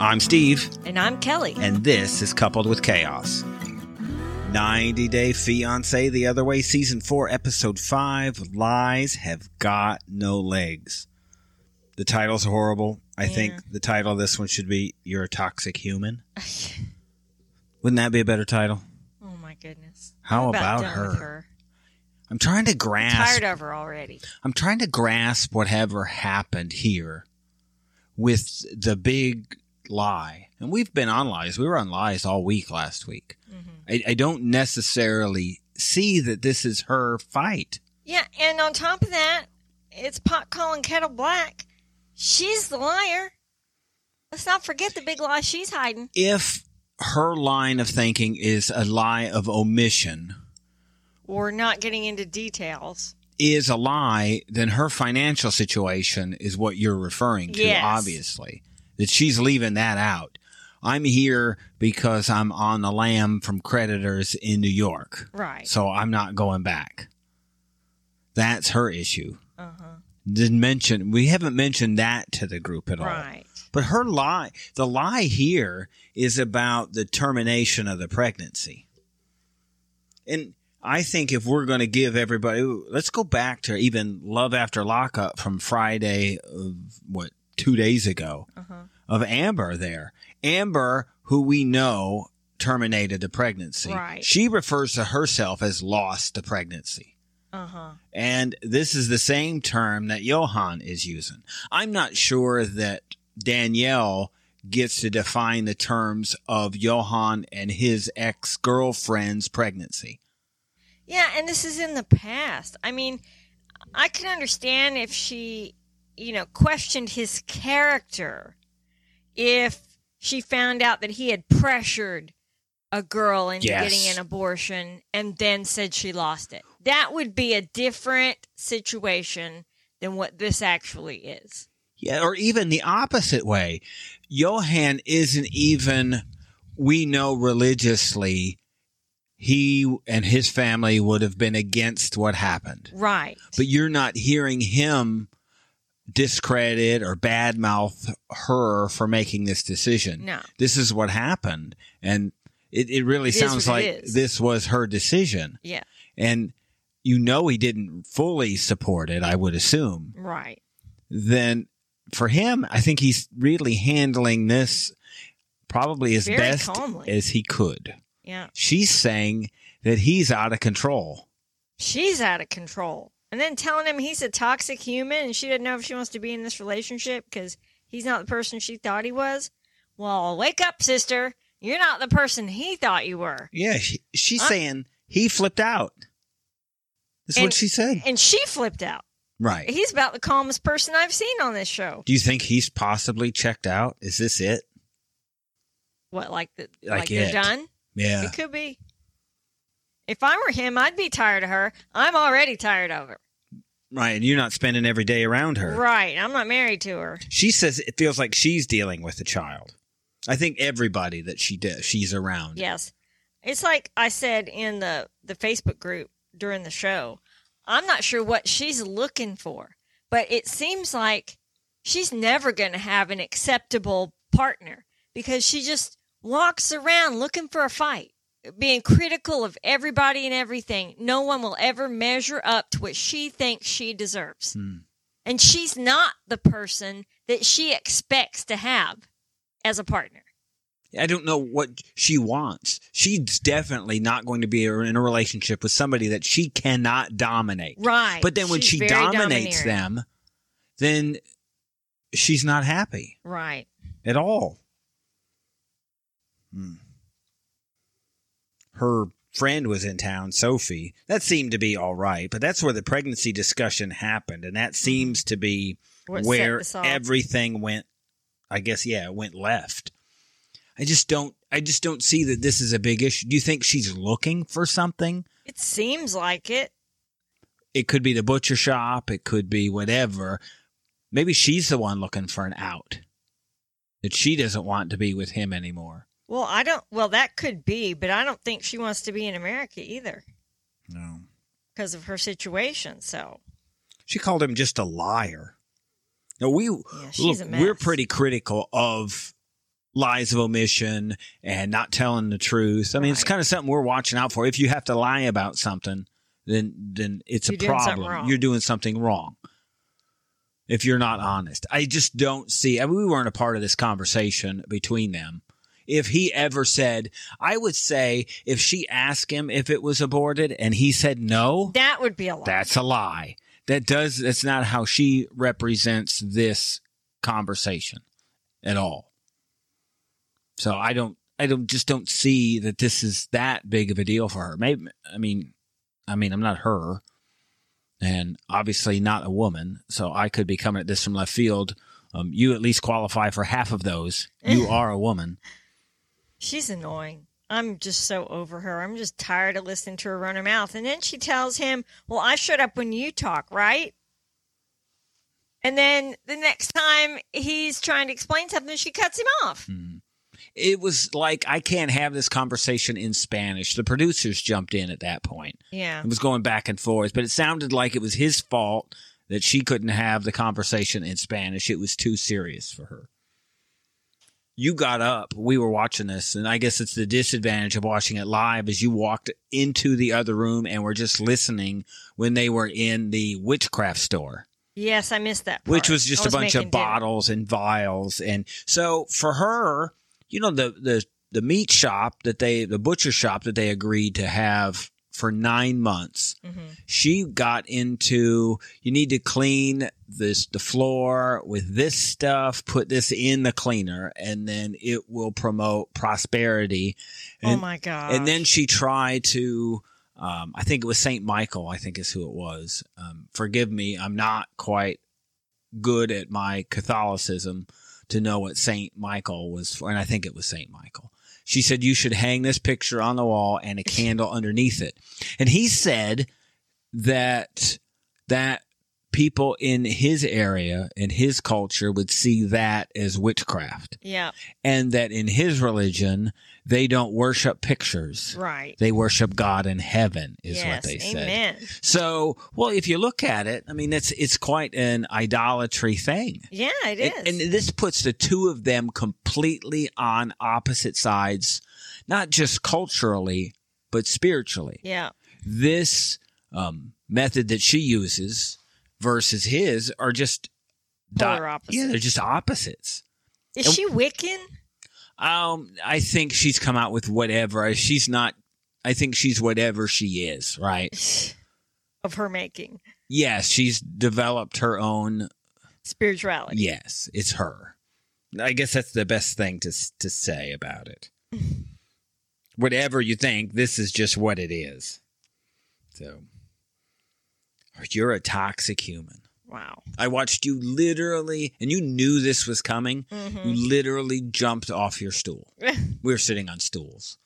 I'm Steve, And I'm Kelly. and this is Coupled with Chaos. 90 Day Fiance The Other Way, Season 4, Episode 5 Lies Have Got No Legs. The title's horrible. I think the title of this one should be You're a Toxic Human. Wouldn't that be a better title? oh my goodness. How I'm about with her? I'm trying to grasp. Tired of her already. I'm trying to grasp whatever happened here with the big lie. And we've been on lies. We were on lies all week last week. Mm-hmm. I, I don't necessarily see that this is her fight. Yeah, and on top of that, it's pot calling kettle black. She's the liar. Let's not forget the big lie she's hiding. If her line of thinking is a lie of omission, Or not getting into details. is a lie, then her financial situation is what you're referring to, Yes. obviously. That she's leaving that out. I'm here because I'm on the lam from creditors in New York. Right. So I'm not going back. That's her issue. Uh huh. Didn't mention we haven't mentioned that to the group at all. Right. But her lie, the lie here is about the termination of the pregnancy. And I think if we're going to give everybody, let's go back to even Love After Lockup from Friday of what, two days ago Uh huh. of Amber there. Amber, who we know terminated the pregnancy. Right. She refers to herself as lost the pregnancy. Uh huh. And this is the same term that Yohan is using. I'm not sure that Daniele gets to define the terms of Yohan and his ex girlfriend's pregnancy. Yeah, and this is in the past. I mean, I can understand if she, you know, questioned his character if she found out that he had pressured a girl into Yes. getting an abortion and then said she lost it. That would be a different situation than what this actually is. Yeah, or even the opposite way. Yohan isn't even, we know religiously, he and his family would have been against what happened. Right. but you're not hearing him discredit or badmouth her for making this decision. No. This is what happened. And it, it really It sounds like this was her decision. Yeah. And you know he didn't fully support it, I would assume. Right. Then for him, I think he's really handling this probably as Very best calmly. as he could. Yeah. She's saying that he's out of control. She's out of control. And then telling him he's a toxic human and she doesn't know if she wants to be in this relationship because he's not the person she thought he was. Well, wake up, sister. You're not the person he thought you were. Yeah, she, she's Uh, saying he flipped out. That's what And- she said. And she flipped out. Right. He's about the calmest person I've seen on this show. Do you think he's possibly checked out? Is this it? What, like the Like like, they're done? Yeah. It could be. If I were him, I'd be tired of her. I'm already tired of her. Right. And you're not spending every day around her. Right. I'm not married to her. She says it feels like she's dealing with a child. I think everybody that she does, she's around. Yes. It's like I said in the, the Facebook group during the show. I'm not sure what she's looking for, but it seems like she's never going to have an acceptable partner because she just walks around looking for a fight, being critical of everybody and everything. No one will ever measure up to what she thinks she deserves. Hmm. And she's not the person that she expects to have as a partner. I don't know what she wants. She's definitely not going to be in a relationship with somebody that she cannot dominate. Right. But then when She's she dominates domineering. them, then she's not happy Right. at all. Hmm. Her friend was in town, Sophie. That seemed to be all right, but that's where the pregnancy discussion happened, and that seems to be Mm-hmm. What where everything went. I guess yeah, it went left. I just don't. I just don't see that this is a big issue. Do you think she's looking for something? It seems like it. It could be the butcher shop. It could be whatever. Maybe she's the one looking for an out. That she doesn't want to be with him anymore. Well, I don't. Well, that could be, but I don't think she wants to be in America either No. because of her situation. So, She called him just a liar. Now we she's look, we're pretty critical of lies of omission and not telling the truth. I mean, it's kind of something we're watching out for. If you have to lie about something, then then it's You're a problem. You're doing something wrong. If you're not honest, I just don't see. I mean, we weren't a part of this conversation between them. If he ever said, I would say, if she asked him if it was aborted and he said no, That would be a lie. that's a lie. That does. That's not how she represents this conversation at all. So I don't. I don't just don't see that this is that big of a deal for her. Maybe I mean, I mean, I'm not her, and obviously not a woman. So I could be coming at this from left field. Um, you at least qualify for half of those. You are a woman. She's annoying. I'm just so over her. I'm just tired of listening to her run her mouth. And then she tells him, Well, I shut up when you talk, right? And then the next time he's trying to explain something, she cuts him off. Hmm. It was like I can't have this conversation in Spanish. The producers jumped in at that point. Yeah. It was going back and forth, but it sounded like it was his fault that she couldn't have the conversation in Spanish. It was too serious for her. You got up. We were watching this, and I guess it's the disadvantage of watching it live is you walked into the other room and were just listening when they were in the witchcraft store Yes, I missed that. which was just I a bunch of dinner. bottles and vials and so for her you know the the the meat shop that they the butcher shop that they agreed to have for 9 months Mhm. she got into you need to clean this the floor with this stuff put this in the cleaner and then it will promote prosperity Oh my god. and then she tried to, um, I think it was Saint Michael, I think is who it was. Um, forgive me, I'm not quite good at my Catholicism to know what Saint Michael was for, and I think it was Saint Michael. She said you should hang this picture on the wall and a candle underneath it. And he said that that people in his area in his culture would see that as witchcraft. Yeah, and that in his religion they don't worship pictures. Right. they worship god in heaven is yes, what they said. amen. so well if you look at it i mean it's it's quite an idolatry thing. Yeah, it is. and, and this puts the two of them completely on opposite sides not just culturally but spiritually. Yeah, this um, method that she uses versus his are just Polar yeah opposites. they're just opposites is and- she Wiccan? Um, I think she's come out with whatever. She's not. I think she's whatever she is. Right? of her making Yes, she's developed her own. spirituality. Yes, it's her. I guess that's the best thing to to say about it. whatever you think, this is just what it is. So, you're a toxic human. Wow. I watched you literally, and you knew this was coming. Mhm. You literally jumped off your stool. we were sitting on stools.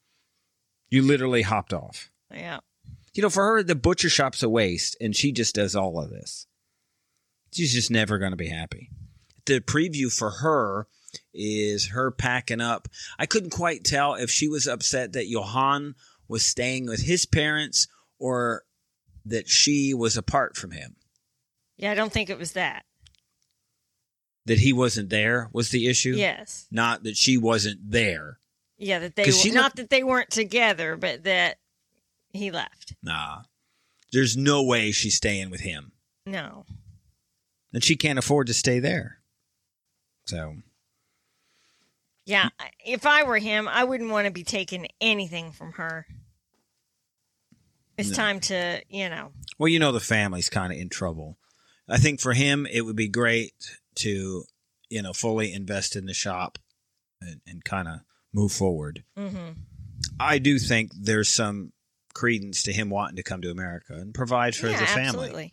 You literally hopped off. yeah. You know, for her, the butcher shop's a waste, and she just does all of this. She's just never going to be happy. The preview for her is her packing up. I couldn't quite tell if she was upset that Yohan was staying with his parents or that she was apart from him. Yeah, I don't think it was that. That he wasn't there was the issue. Yes. Not that she wasn't there. Yeah, that they she were, not that they weren't together, but that he left. Nah. There's no way she's staying with him. No. And she can't afford to stay there. So, Yeah, if I were him, I wouldn't want to be taking anything from her. It's No. time to, you know. well, you know, the family's kind of in trouble. I think for him, it would be great to, you know, fully invest in the shop and, and kind of move forward. hmm I do think there's some credence to him wanting to come to America and provide for yeah, the family. absolutely.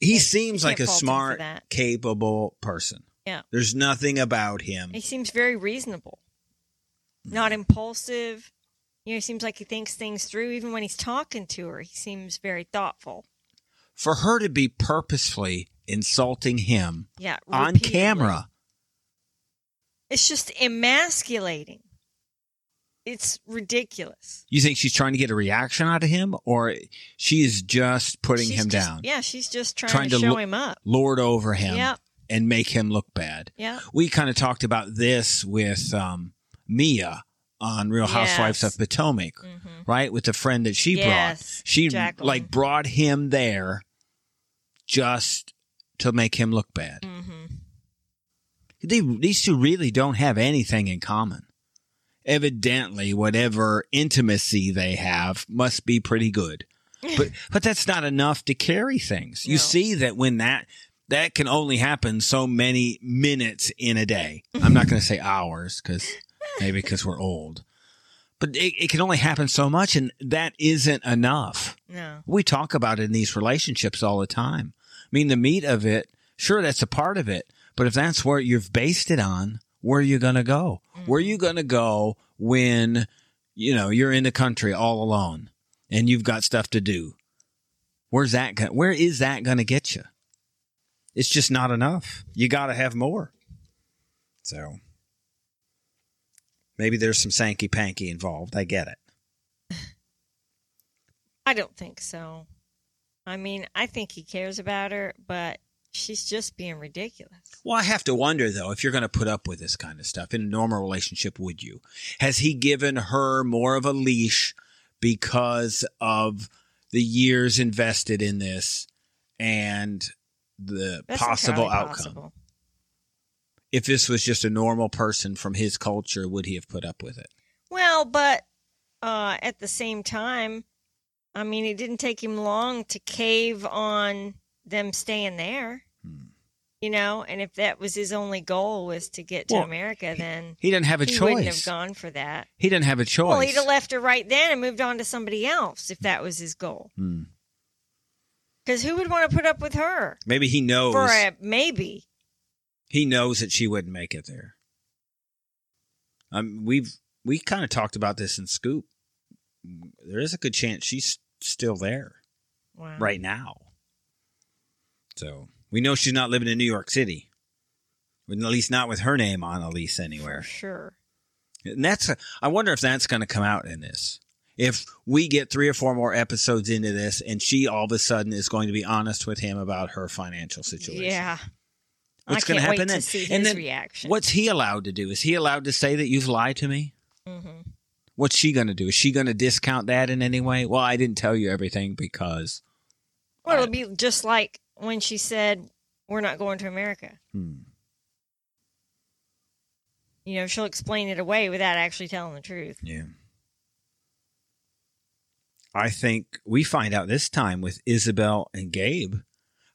He seems like a can't fault him for smart, capable person. Yeah. There's nothing about him. He seems very reasonable, Mm-hmm. not impulsive. You know, seems like he thinks things through. Even when he's talking to her, he seems very thoughtful. For her to be purposefully insulting him Yeah, on camera. It's just emasculating. It's ridiculous. You think she's trying to get a reaction out of him, or she is just putting She's him just- down, Yeah, she's just trying, Trying to, to show lo- him up. lord over him, Yep. and make him look bad. Yeah. We kind of talked about this with um, Mia on Real Housewives Yes. of Potomac, hmm right? With the friend that she Yes, brought. She Jacqueline. like brought him there just to make him look bad. hmm They, these two really don't have anything in common. Evidently, whatever intimacy they have must be pretty good. But but that's not enough to carry things. You No. see that when that that can only happen so many minutes in a day. I'm not going to say hours because maybe because we're old. But it, it can only happen so much, and that isn't enough. No. We talk about it in these relationships all the time. I mean, the meat of it, sure, that's a part of it. But if that's where you've based it on, where are you going to go? Mm-hmm. Where are you going to go when, you know, you're in the country all alone and you've got stuff to do? Where's that? Go- where is that going to get you? It's just not enough. You got to have more. So maybe there's some Sankey Panky involved. I get it. I don't think so. I mean, I think he cares about her, but she's just being ridiculous. Well, I have to wonder though, if you're going to put up with this kind of stuff in a normal relationship, would you? Has he given her more of a leash because of the years invested in this and the That's possible outcome? possible. If this was just a normal person from his culture, would he have put up with it? Well, but uh, at the same time, I mean, it didn't take him long to cave on them staying there. Hmm. You know, and if that was his only goal was to get to Well, America, then He didn't have a he wouldn't have choice. gone for that. He didn't have a choice. Well, he'd have left her right then and moved on to somebody else if that was his goal. Hmm. Because who would want to put up with her Maybe he knows. for a maybe? He knows that she wouldn't make it there. Um, we've we kind of talked about this in Scoop. There is a good chance she's still there Wow. right now. So we know she's not living in New York City, at least not with her name on a lease For anywhere. sure. And that's a, I wonder if that's going to come out in this. If we get three or four more episodes into this, and she all of a sudden is going to be honest with him about her financial situation. Yeah. What's going to happen then? to and then reaction. what's he allowed to do? Is he allowed to say that you've lied to me? hmm What's she going to do? Is she going to discount that in any way? Well, I didn't tell you everything because. Well, it'll be just like when she said, "We're not going to America." Hmm. You know, she'll explain it away without actually telling the truth. Yeah. I think we find out this time with Isabel and Gabe.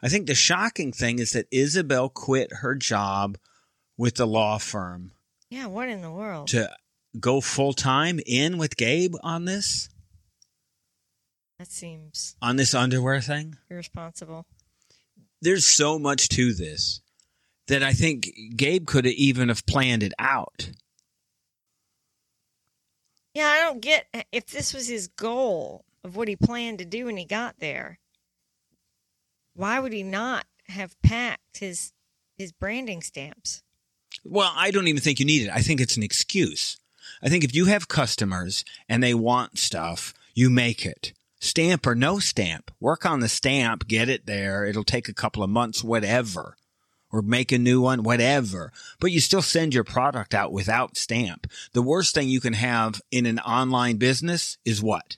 I think the shocking thing is that Isabel quit her job with the law firm Yeah, what in the world? to go full time in with Gabe on this That seems on this underwear thing. irresponsible. There's so much to this that I think Gabe could have even have planned it out. Yeah, I don't get if this was his goal of what he planned to do when he got there. Why would he not have packed his his branding stamps? Well, I don't even think you need it. I think it's an excuse. I think if you have customers and they want stuff, you make it. Stamp or no stamp. Work on the stamp, get it there. It'll take a couple of months, whatever. Or make a new one, whatever. But you still send your product out without stamp. The worst thing you can have in an online business is what?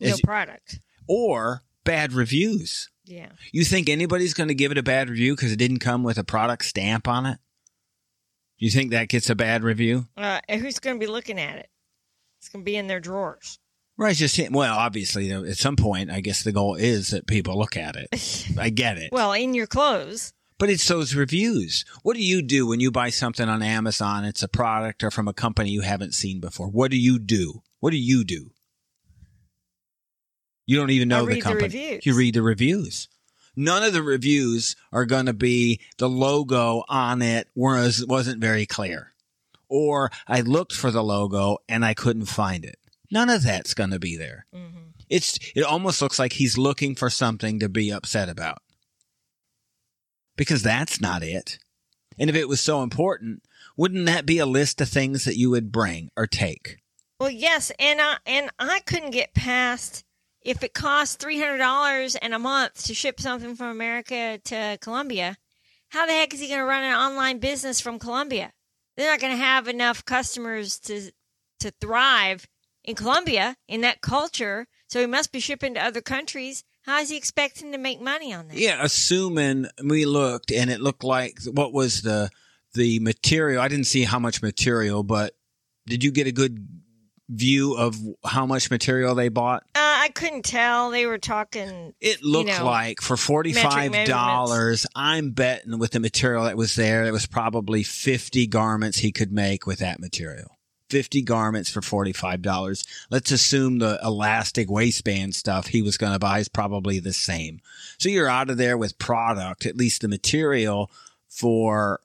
No Is- product. or bad reviews. Yeah. You think anybody's going to give it a bad review because it didn't come with a product stamp on it? You think that gets a bad review? Uh, who's going to be looking at it? It's going to be in their drawers. Right, it's just well, obviously, at some point, I guess the goal is that people look at it. I get it, Well, in your clothes. but it's those reviews. What do you do when you buy something on Amazon? It's a product or from a company you haven't seen before. What do you do? What do you do? You don't even know the read the company. You read the reviews. None of the reviews are going to be the logo on it was wasn't very clear, or I looked for the logo and I couldn't find it. None of that's going to be there. hmm It's it almost looks like he's looking for something to be upset about. Because that's not it. And if it was so important, wouldn't that be a list of things that you would bring or take? Well, yes, and I and I couldn't get past if it costs three hundred dollars and a month to ship something from America to Colombia. how the heck is he going to run an online business from Colombia? They're not going to have enough customers to to thrive in Colombia in that culture. So he must be shipping to other countries. How is he expecting to make money on that? Yeah, assuming we looked and it looked like what was the the material. I didn't see how much material, but did you get a good view of how much material they bought? Uh, I couldn't tell. They were talking. It looked know, like for forty five dollars, I'm betting with the material that was there, it was probably fifty garments he could make with that material. 50 garments for $45. Let's assume the elastic waistband stuff he was going to buy is probably the same. So you're out of there with product, at least the material for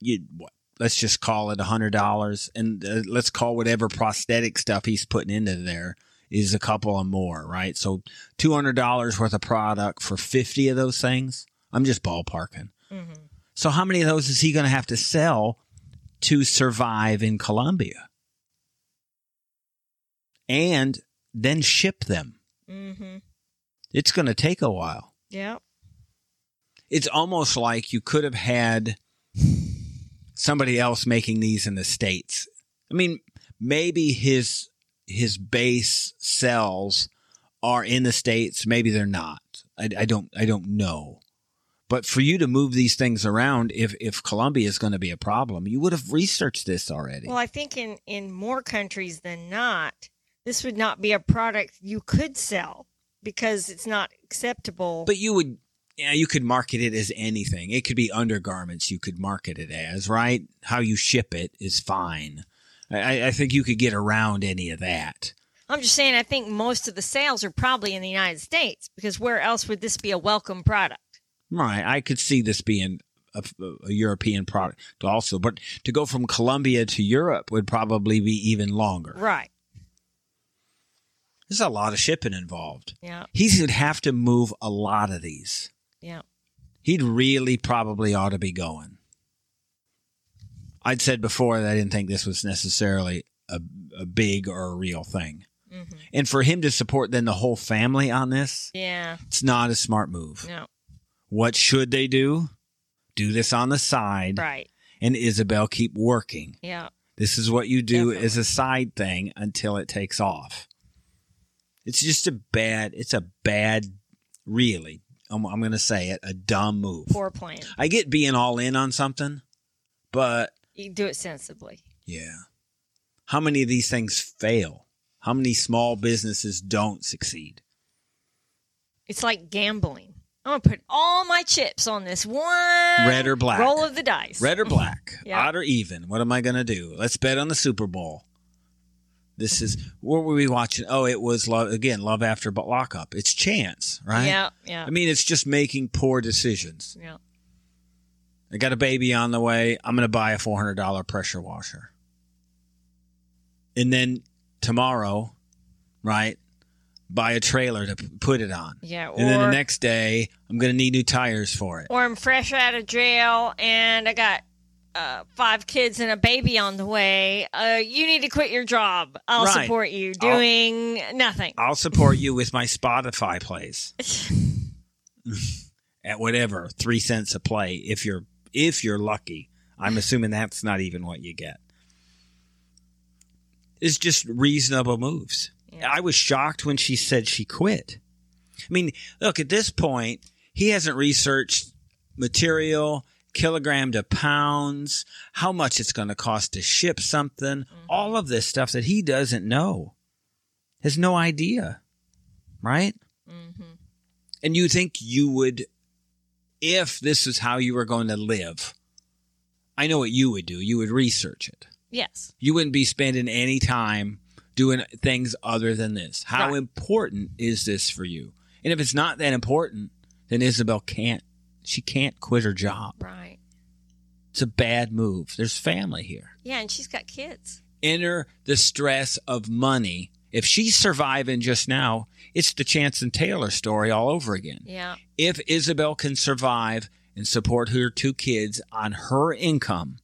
you what let's just call it a $100 and uh, let's call whatever prosthetic stuff he's putting into there is a couple of more, right? So $200 worth of product for 50 of those things. I'm just ballparking. Mm-hmm. So how many of those is he going to have to sell to survive in Colombia? and then ship them. Mm-hmm. It's going to take a while. Yeah. It's almost like you could have had somebody else making these in the states. I mean, maybe his his base cells are in the states. Maybe they're not. I, I don't. I don't know. But for you to move these things around, if if Colombia is going to be a problem, you would have researched this already. Well, I think in in more countries than not, this would not be a product you could sell because it's not acceptable. But you would, yeah, you could market it as anything. It could be undergarments. You could market it as right. How you ship it is fine. I, I think you could get around any of that. I'm just saying, I think most of the sales are probably in the United States because where else would this be a welcome product? Right. I could see this being a, a, European product also, but to go from Colombia to Europe would probably be even longer. Right. There's a lot of shipping involved. Yeah. He would have to move a lot of these. Yeah. He'd really probably ought to be going. I'd said before that I didn't think this was necessarily a, a big or a real thing. Mm-hmm. And for him to support then the whole family on this, yeah, it's not a smart move. No. What should they do? Do this on the side, right? And Isabel keep working. Yeah, this is what you do Definitely. as a side thing until it takes off. It's just a bad. It's a bad, really. I'm, I'm going to say it. A dumb move. Poor plan. I get being all in on something, but you do it sensibly. Yeah. How many of these things fail? How many small businesses don't succeed? It's like gambling. I'm gonna put all my chips on this one red or black roll of the dice. Red or black, yep. odd or even. What am I gonna do? Let's bet on the Super Bowl. This is what were we watching? Oh, it was love again. Love after but lockup. It's chance, right? Yeah, yeah. I mean, it's just making poor decisions. Yeah. I got a baby on the way. I'm going to buy a four hundred dollar pressure washer, and then tomorrow, right? Buy a trailer to put it on. Yeah. Or, and then the next day, I'm going to need new tires for it. Or I'm fresh out of jail and I got uh, five kids and a baby on the way. Uh, you need to quit your job. I'll Right. support you doing nothing. I'll support you with my Spotify plays at whatever three cents a play if you're if you're lucky. I'm assuming that's not even what you get. It's just reasonable moves. Yeah. I was shocked when she said she quit. I mean, look at this point, he hasn't researched material, kilogram to pounds, how much it's going to cost to ship something, all of this stuff that he doesn't know. Has no idea. Right? hmm And you think you would, if this is how you were going to live, I know what you would do. You would research it. Yes. You wouldn't be spending any time doing things other than this. How Right. important is this for you? And if it's not that important, then Isabel can't, she can't quit her job. Right. It's a bad move. There's family here. Yeah, and she's got kids. Enter the stress of money. If she's surviving just now, it's the Chance and Taylor story all over again. Yeah. if Isabel can survive and support her two kids on her income,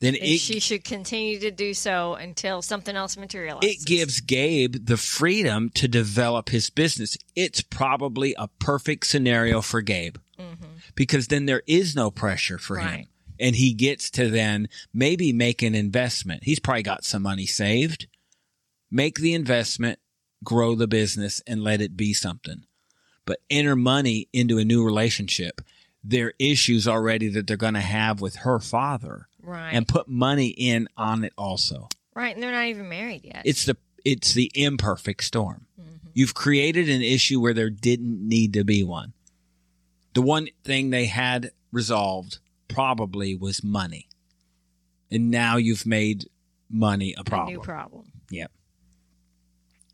then it she should continue to do so until something else materializes. it gives Gabe the freedom to develop his business. It's probably a perfect scenario for Gabe hmm because then there is no pressure for him. And he gets to then maybe make an investment. He's probably got some money saved. Make the investment, grow the business, and let it be something. But enter money into a new relationship. There are issues already that they're going to have with her father Right. and put money in on it also. right. And they're not even married yet. It's the it's the imperfect storm. Mhm. You've created an issue where there didn't need to be one. The one thing they had resolved probably was money. And now you've made money a a problem. new problem. Yep.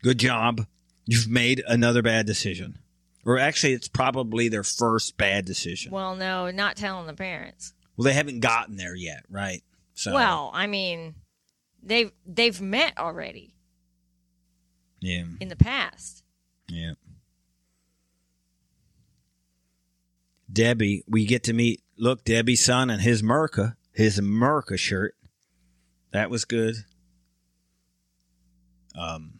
Good job. You've made another bad decision. Or actually it's probably their first bad decision. Well, Well, no, not telling the parents. Well, they haven't gotten there yet, right? So Well, I mean, they've they've met already yeah. in the past. Yeah. Debbie, we get to meet, look, Debbie's son and his Merca, his Merca shirt. That was good. Um,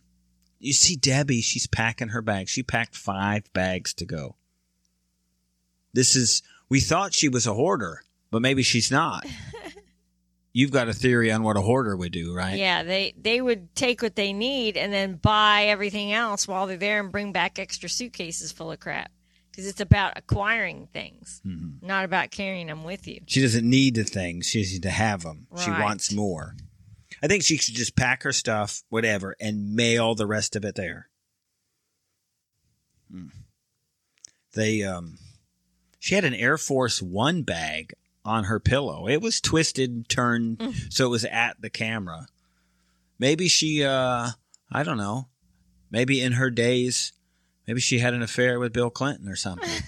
you see Debbie, she's packing her bag. She packed five bags to go. This is, we thought she was a hoarder, but maybe she's not. You've got a theory on what a hoarder would do, right? Yeah, they they would take what they need and then buy everything else while they're there and bring back extra suitcases full of crap. Because it's about acquiring things, Mhm. not about carrying them with you. She doesn't need the things. She needs to have them. She wants more. I think she should just pack her stuff, whatever, and mail the rest of it there. Hmm. They, um, she had an Air Force One bag on her pillow. It was twisted and turned so it was at the camera. Maybe she, uh, I don't know. Maybe in her days, maybe she had an affair with Bill Clinton or something.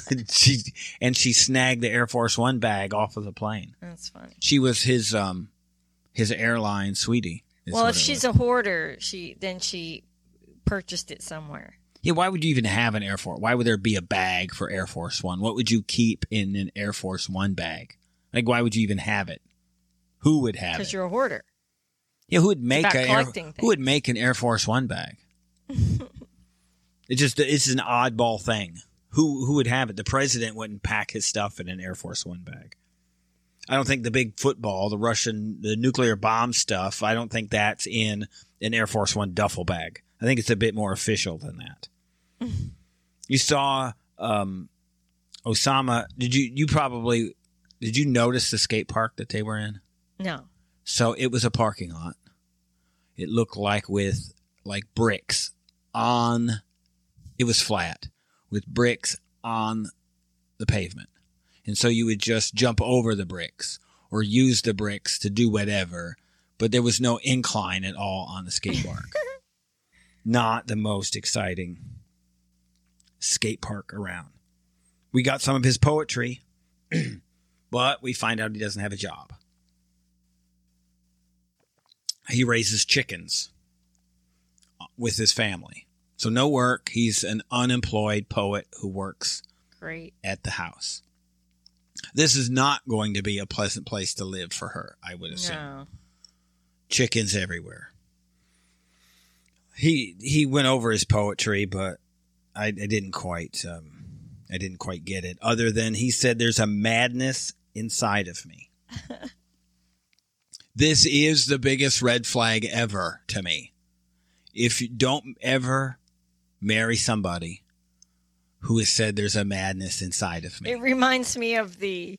she and she snagged the Air Force One bag off of the plane. That's funny. She was his um his airline sweetie. well, if she's was. a hoarder, she then she purchased it somewhere. yeah, why would you even have an Air Force? Why would there be a bag for Air Force One? What would you keep in an Air Force One bag? Like, why would you even have it? Who would have it? Because you're a hoarder. Yeah, who would make a Air, who would make an Air Force One bag? it just it's an oddball thing. Who who would have it? The president wouldn't pack his stuff in an Air Force One bag. I don't think the big football, the Russian, the nuclear bomb stuff. I don't think that's in an Air Force One duffel bag. I think it's a bit more official than that. you saw um, Oussama. Did you? You probably did. You notice the skate park that they were in? No. So it was a parking lot. It looked like with like bricks on it was flat with bricks on the pavement. And so you would just jump over the bricks or use the bricks to do whatever, but there was no incline at all on the skate park. Not the most exciting skate park around. We got some of his poetry, but we find out he doesn't have a job he raises chickens with his family. So no work. He's an unemployed poet who works Great. at the house. This is not going to be a pleasant place to live for her, I would assume. No. Chickens everywhere. He he went over his poetry, but I, I didn't quite um, I didn't quite get it. Other than he said, "There's a madness inside of me." this is the biggest red flag ever to me. If you don't ever marry somebody who has said there's a madness inside of me, It reminds me of the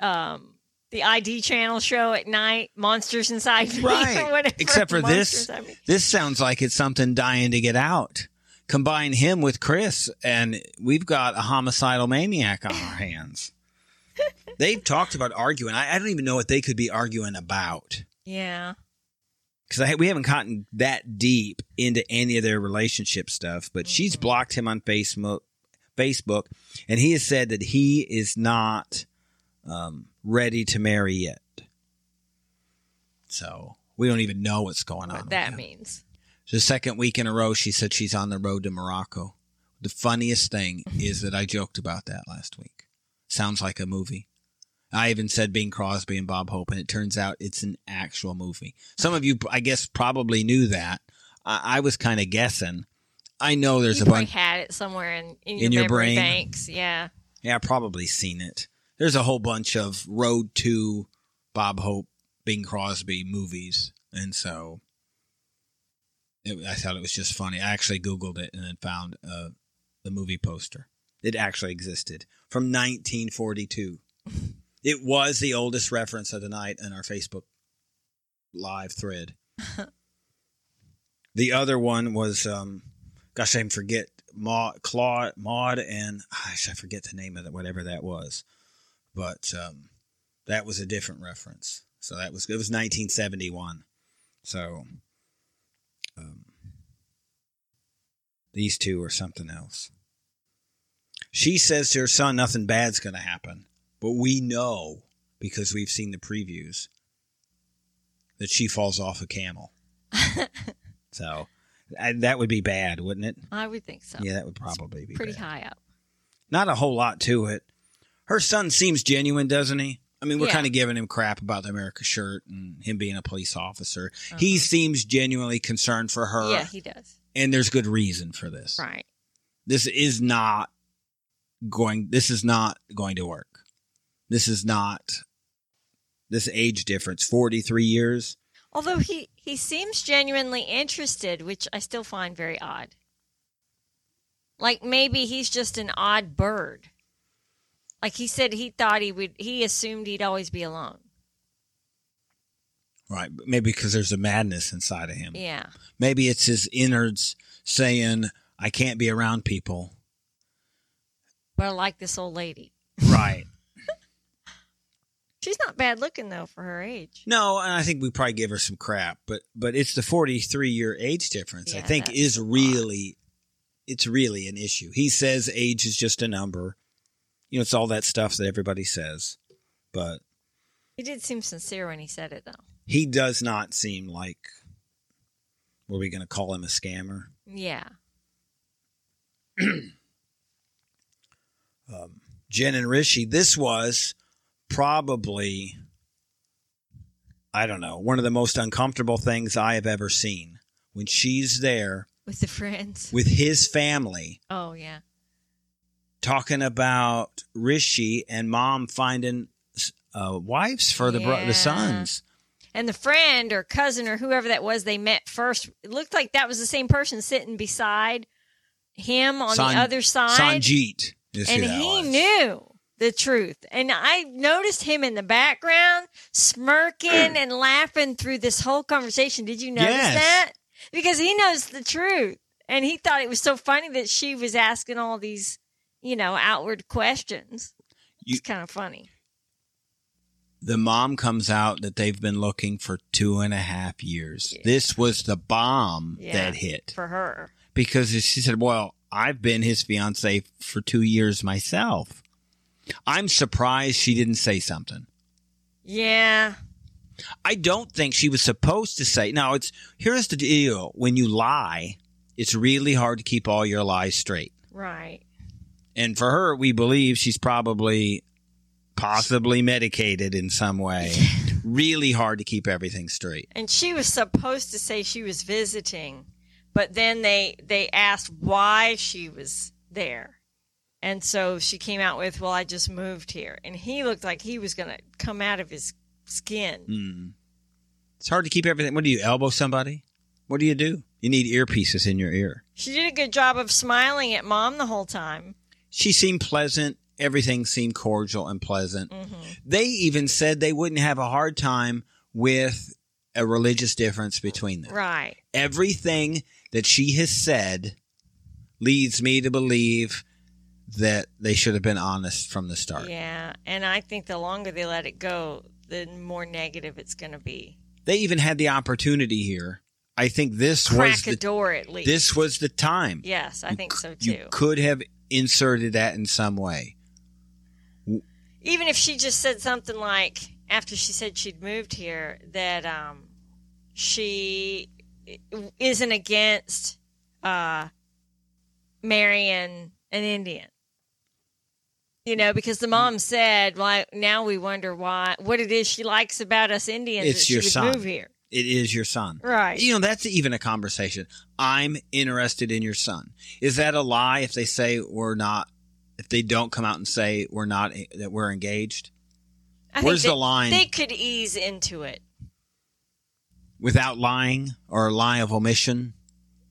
um the ID channel show at night, Monsters Inside Me. Right. Except for Monsters this, this sounds like it's something dying to get out. Combine him with Chris, and we've got a homicidal maniac on our hands. They've talked about arguing. I, I don't even know what they could be arguing about Yeah. Because we haven't gotten that deep into any of their relationship stuff. But she's blocked him on Facebook, Facebook, and he has said that he is not um, ready to marry yet. So we don't even know what's going on. What that means. The second week in a row, she said she's on the road to Morocco. The funniest thing is that I joked about that last week. Sounds like a movie. I even said Bing Crosby and Bob Hope, and it turns out it's an actual movie. Some of you, I guess, probably knew that. I, I was kind of guessing. I know there's you a bunch. had it somewhere in, in your, In your brain. banks. Yeah. Yeah, I've probably seen it. There's a whole bunch of Road to Bob Hope, Bing Crosby movies, and so it, I thought it was just funny. I actually Googled it and then found uh, the movie poster. It actually existed from 1942. it was the oldest reference of the night in our Facebook live thread. the other one was, um, gosh, I forget Maude, Claude, Maude, and gosh, I forget the name of it, whatever that was, but um, that was a different reference. So that was it was 1971. So um, these two are something else. She says to her son, nothing bad's going to happen. But we know, because we've seen the previews, that she falls off a camel. so and that would be bad, wouldn't it? I would think so. Yeah, that would probably be Pretty bad. high up. Not a whole lot to it. Her son seems genuine, doesn't he? I mean, we're Yeah. kind of giving him crap about the America shirt and him being a police officer. He Uh-huh. seems genuinely concerned for her, Yeah, he does. and there's good reason for this. Right. This is not going. This is not going to work. This is not. This age difference, forty three years. Although he he seems genuinely interested, which I still find very odd. Like maybe he's just an odd bird. Like he said he thought he would he assumed he'd always be alone. Right. Maybe because there's a madness inside of him. Yeah. Maybe it's his innards saying, I can't be around people. But I like this old lady. Right. Not bad looking though for her age. No, and I think we probably give her some crap, but but it's the 43 year age difference. I think is really it's really an issue. He says age is just a number. You know, it's all that stuff that everybody says. But He did seem sincere when he said it though. he does not seem like were we going to call him a scammer? Yeah. um, Jen and Rishi, this was probably, I don't know, one of the most uncomfortable things I have ever seen. When she's there With the friends. with his family Oh yeah. talking about Rishi and mom finding uh, wives for the bro- the sons. And the friend or cousin or whoever that was they met first, it looked like that was the same person sitting beside him on San- the other side. Sanjeet. and he was. knew the truth. And I noticed him in the background smirking and laughing through this whole conversation. Did you notice Yes. that? Because he knows the truth. And he thought it was so funny that she was asking all these, you know, outward questions. You- it's kind of funny. the mom comes out that they've been looking for two and a half years. Yeah. This was the bomb Yeah. that hit For her. because she said, "Well, I've been his fiance for two years myself." I'm surprised she didn't say something. Yeah. I don't think she was supposed to say. Now, it's here's the deal: when you lie, it's really hard to keep all your lies straight. Right. And for her, we believe she's probably possibly medicated in some way. really hard to keep everything straight. And she was supposed to say she was visiting, but then they they asked why she was there. And so she came out with, "Well, I just moved here." And he looked like he was going to come out of his skin. Mm. It's hard to keep everything. What do you elbow somebody? What do you do? You need earpieces in your ear. She did a good job of smiling at mom the whole time. She seemed pleasant. Everything seemed cordial and pleasant. hmm They even said they wouldn't have a hard time with a religious difference between them. Right. Everything that she has said leads me to believe that they should have been honest from the start. Yeah, and I think the longer they let it go, the more negative it's going to be. They even had the opportunity here. I think this Crack was a the door at least. this was the time. Yes, I You think so too. You could have inserted that in some way. even if she just said something like after she said she'd moved here that um, she isn't against uh, marrying an Indian. You know, because the mom said, "Well, now we wonder why what it is she likes about us Indians It's that she your would son. move here." It is your son. Right. You know, that's even a conversation. I'm interested in your son. Is that a lie if they say we're not if they don't come out and say we're not that we're engaged? I think Where's they- the line They could ease into it. without lying or a lie of omission?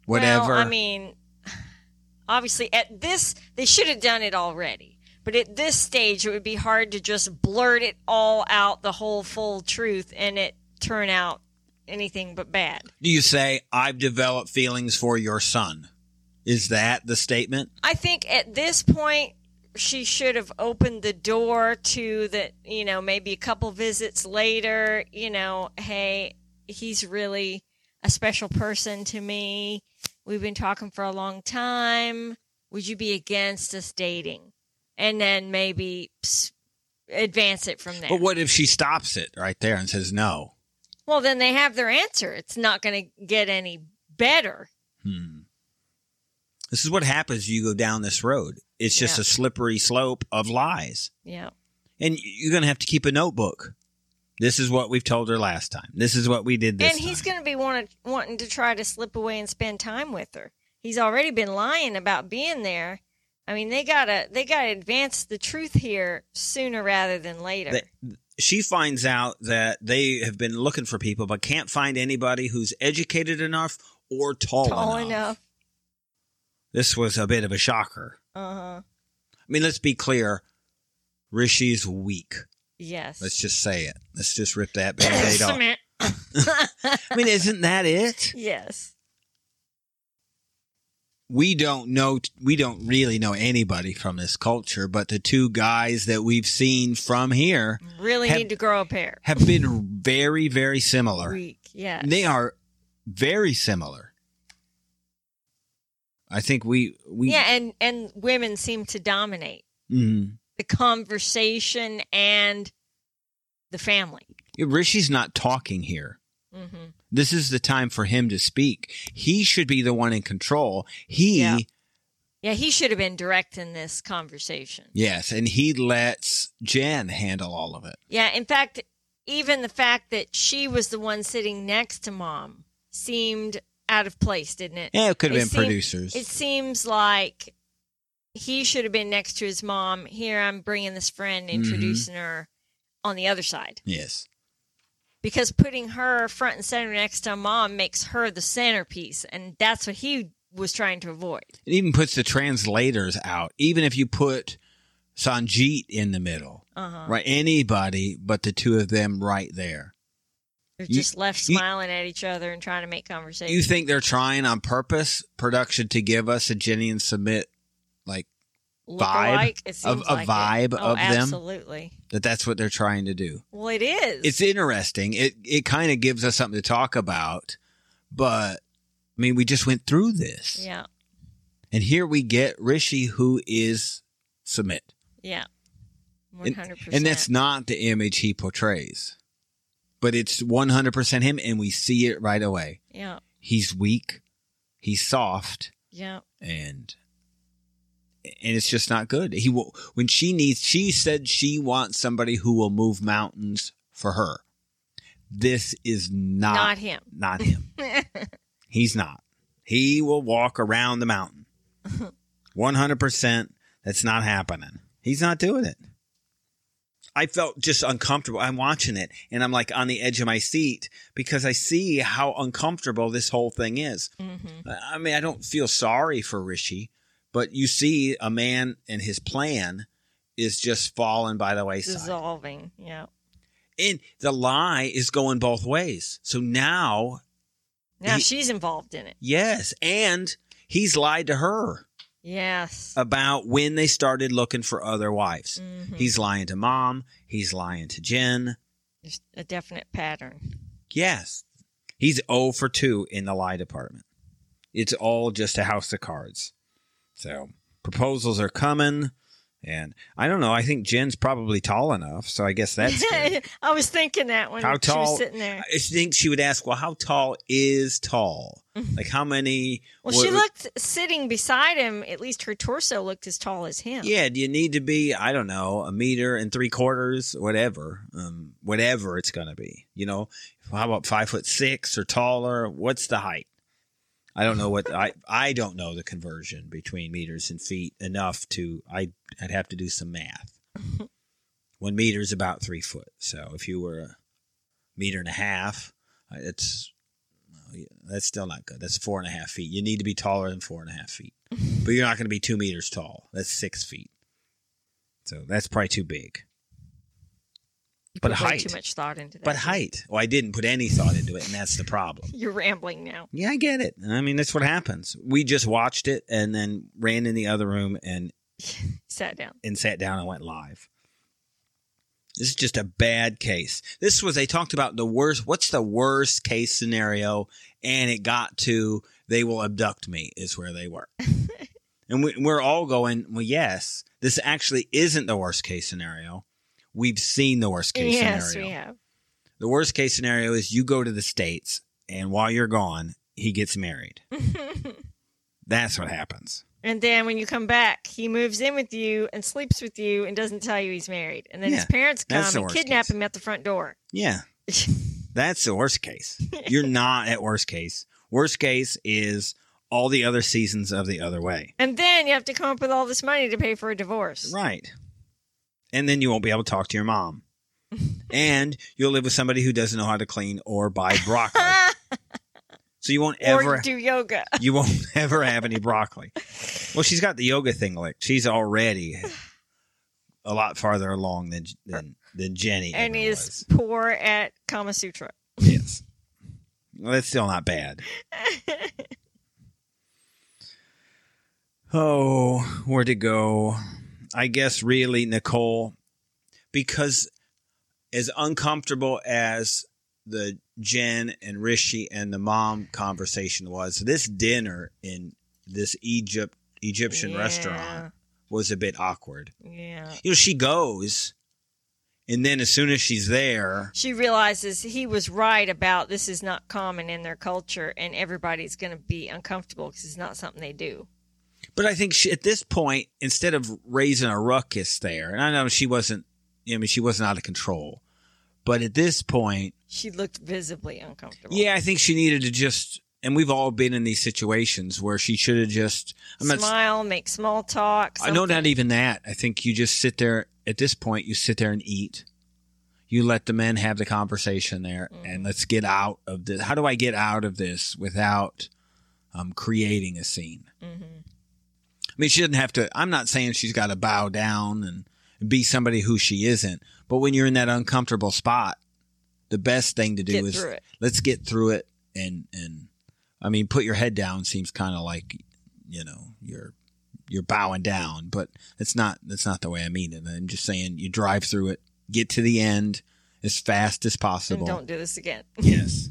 Whatever. Well, I mean, obviously, at this, they should have done it already. But at this stage, it would be hard to just blurt it all out, the whole full truth, and it turn out anything but bad. Do you say I've developed feelings for your son? Is that the statement? I think at this point, she should have opened the door to that, you know, maybe a couple visits later, you know, hey, he's really a special person to me. We've been talking for a long time. Would you be against us dating? And then maybe advance it from there. But what if she stops it right there and says no? well, then they have their answer. It's not going to get any better. Hmm. This is what happens. You go down this road. It's just Yeah. a slippery slope of lies. Yeah. And you're going to have to keep a notebook. This is what we've told her last time. This is what we did this and he's going to be wanting, wanting to try to slip away and spend time with her. He's already been lying about being there. I mean, they gotta they gotta advance the truth here sooner rather than later. That- she finds out that they have been looking for people but can't find anybody who's educated enough or tall, Tall enough. enough. This was a bit of a shocker. Uh huh. I mean, let's be clear. Rishi's weak. Yes. Let's just say it. Let's just rip that band-aid off. I mean, isn't that it? yes. We don't know we don't really know anybody from this culture but the two guys that we've seen from here Really Have- need to grow a pair. have been very very similar. Yes. they are very similar i think we we Yeah, and and women seem to dominate Mhm. the conversation and the family. rishi's not talking here hmm this is the time for him to speak he should be the one in control he Yeah. Yeah, he should have been directing this conversation. yes and he lets jen handle all of it Yeah, in fact, even the fact that she was the one sitting next to mom seemed out of place, didn't it? yeah it could have It been seemed- producers It seems like he should have been next to his mom. Here, I'm bringing this friend, Mm-hmm. introducing her on the other side. yes Because putting her front and center next to mom makes her the centerpiece. And that's what he was trying to avoid. It even puts the translators out. Even if you put Sanjeet in the middle, Uh-huh. right? Anybody but the two of them right there. They're You- just left you- smiling at each other and trying to make conversation. You think they're trying on purpose, production, to give us a Jenny and Sumit, like vibe alike? It of- a like it. vibe Oh, of them? Absolutely. that? That's what they're trying to do. Well, it is. It's interesting. It it kind of gives us something to talk about, but I mean, we just went through this, yeah, and here we get Rishi, who is Sumit. yeah, hundred percent. And that's not the image he portrays. But it's 100% him, and we see it right away. yeah, He's weak, he's soft, yeah, and and it's just not good. He will when she needs. She said she wants somebody who will move mountains for her. This is not not him. not him. He's not. He will walk around the mountain. 100%. That's not happening. He's not doing it. I felt just uncomfortable. I'm watching it and I'm like on the edge of my seat because I see how uncomfortable this whole thing is. hmm I mean, I don't feel sorry for Rishi, but you see a man and his plan is just falling by the wayside. Dissolving. Yeah. And the lie is going both ways. So now Now He- she's involved in it. Yes, and he's lied to her Yes. about when they started looking for other wives. Mhm. He's lying to mom. He's lying to Jen. There's a definite pattern. Yes, he's 0 for 2 in the lie department. It's all just a house of cards. So proposals are coming. And I don't know. I think Jen's probably tall enough. So I guess that's. I was thinking that when How she tall- was sitting there. I think she would ask, well, how tall is tall? Like how many? Well, she what- looked sitting beside him. At least her torso looked as tall as him. Yeah, do you need to be, I don't know, a meter and three quarters, whatever, um, whatever it's going to be. You know, how about five foot six or taller? What's the height? I don't know what I I don't know the conversion between meters and feet enough to I I'd have to do some math. One meter is about three foot. So if you were a meter and a half, uh, it's that's still not good. That's four and a half feet. You need to be taller than four and a half feet, but you're not going to be two meters tall. That's six feet. So that's probably too big. You But height. too much thought into that. But height, well, I didn't put any thought into it, and that's the problem. You're rambling now. Yeah, I get it. I mean, that's what happens. We just watched it and then ran in the other room and Sat down. and sat down and went live. This is just a bad case. This was they talked about the worst. What's the worst case scenario? And it got to they will abduct me is where they were, and we, we're all going. Well, yes, this actually isn't the worst case scenario. We've seen the worst case yes, scenario. we have. The worst case scenario is you go to the states, and while you're gone, he gets married. That's what happens. and then when you come back, he moves in with you and sleeps with you and doesn't tell you he's married. And then his parents come and kidnap case. him at the front door. Yeah, that's the worst case. You're not at worst case. Worst case is all the other seasons of the other way. And then you have to come up with all this money to pay for a divorce. Right. And then you won't be able to talk to your mom. and you'll live with somebody who doesn't know how to clean or buy broccoli. so you won't ever or do yoga. you won't ever have any broccoli. Well, she's got the yoga thing licked. She's already a lot farther along than than, than Jenny and is was. poor at Kama Sutra. Yes. Well, that's still not bad. Oh, where to go? I guess really Nicole, because as uncomfortable as the Jen and Rishi and the mom conversation was, this dinner in this Egypt Egyptian Yeah. restaurant was a bit awkward. Yeah. You know, she goes, and then as soon as she's there, She realizes he was right about this is not common in their culture and everybody's going to be uncomfortable because it's not something they do. But I think she, at this point, instead of raising a ruckus there, and I know she wasn't, I mean, she wasn't out of control, but at this point, She looked visibly uncomfortable. yeah, I think she needed to just, and we've all been in these situations where she should have just, I'm not, Smile, make small talk. I know not even that. I think you just sit there, at this point, you sit there and eat. You let the men have the conversation there, and let's get out of this. How do I get out of this without um, creating a scene? Mhm. I mean, she doesn't have to. I'm not saying she's got to bow down and be somebody who she isn't. But when you're in that uncomfortable spot, the best thing to do Get is let's get through it. And and I mean, put your head down seems kind of like you know you're you're bowing down, but it's not. That's not the way I mean it. I'm just saying you drive through it, get to the end as fast as And possible. don't do this again. Yes.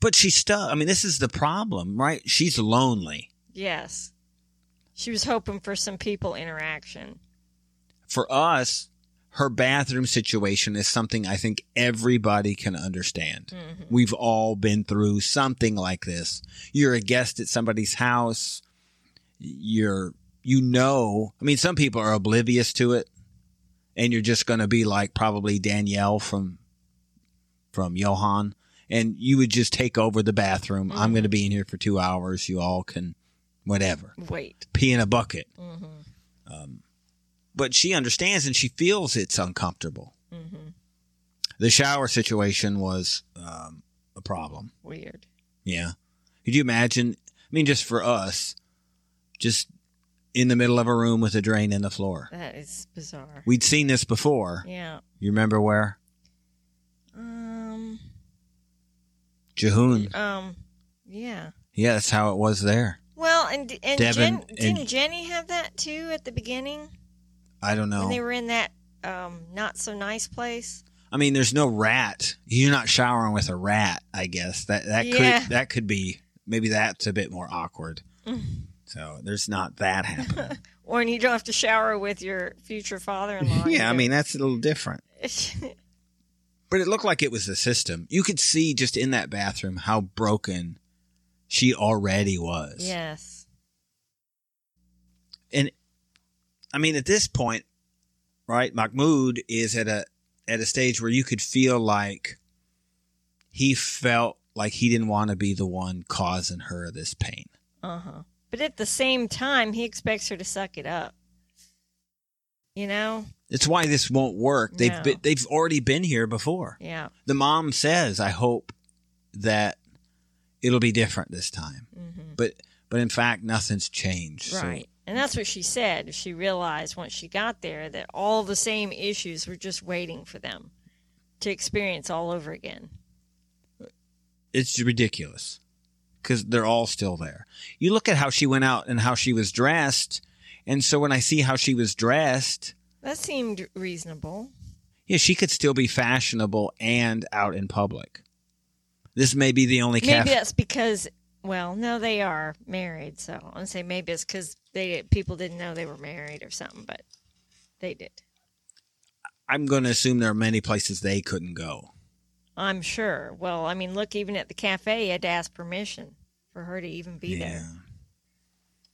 But she's stuck. I mean, this is the problem, right? She's lonely. yes. She was hoping for some people interaction. for us, her bathroom situation is something I think everybody can understand. Mm-hmm. We've all been through something like this. You're a guest at somebody's house. You're, you know, I mean, some people are oblivious to it and you're just going to be like probably Daniele from, from Yohan and you would just take over the bathroom. I'm going to mm-hmm. be in here for two hours. You all can, whatever, Wait. pee in a bucket hmm but she understands and she feels it's uncomfortable. hmm The shower situation was um, a problem. Weird. Yeah. Could you imagine? I mean, just for us, just in the middle of a room with a drain in the floor. That is bizarre. We'd seen this before. Yeah. You remember where? Um. Jihoon. Um. Yeah. Yeah, that's how it was there. Well, and and Deavan Jen, didn't Jenny have that too at the beginning I don't know. when they were in that um not so nice place? I mean, there's no rat. You're not showering with a rat. I guess that that Yeah. could that could be maybe that's a bit more awkward. Mm. So there's not that happening. Or and you don't have to shower with your future father-in-law. yeah, I mean that's a little different. But it looked like it was the system. You could see just in that bathroom how broken she already was. yes. And I mean, at this point, right, Mahmoud is at a at a stage where you could feel like he felt like he didn't want to be the one causing her this pain. Uh huh. But at the same time, he expects her to suck it up. You know? It's why this won't work. They've No. been, they've already been here before. Yeah. The mom says, "I hope that it'll be different this time." hmm But but in fact, nothing's changed. So- Right. And that's what she said. She realized once she got there that all the same issues were just waiting for them to experience all over again. it's ridiculous because they're all still there. You look at how she went out and how she was dressed, and so when I see how she was dressed, That seemed reasonable. yeah, she could still be fashionable and out in public. This may be the only Maybe cafe. that's because, well, no, they are married. So I'm gonna say maybe it's because they people didn't know they were married or something, but they did. I'm going to assume there are many places they couldn't go. I'm sure. Well, I mean, look, even at the cafe, you had to ask permission for her to even be there.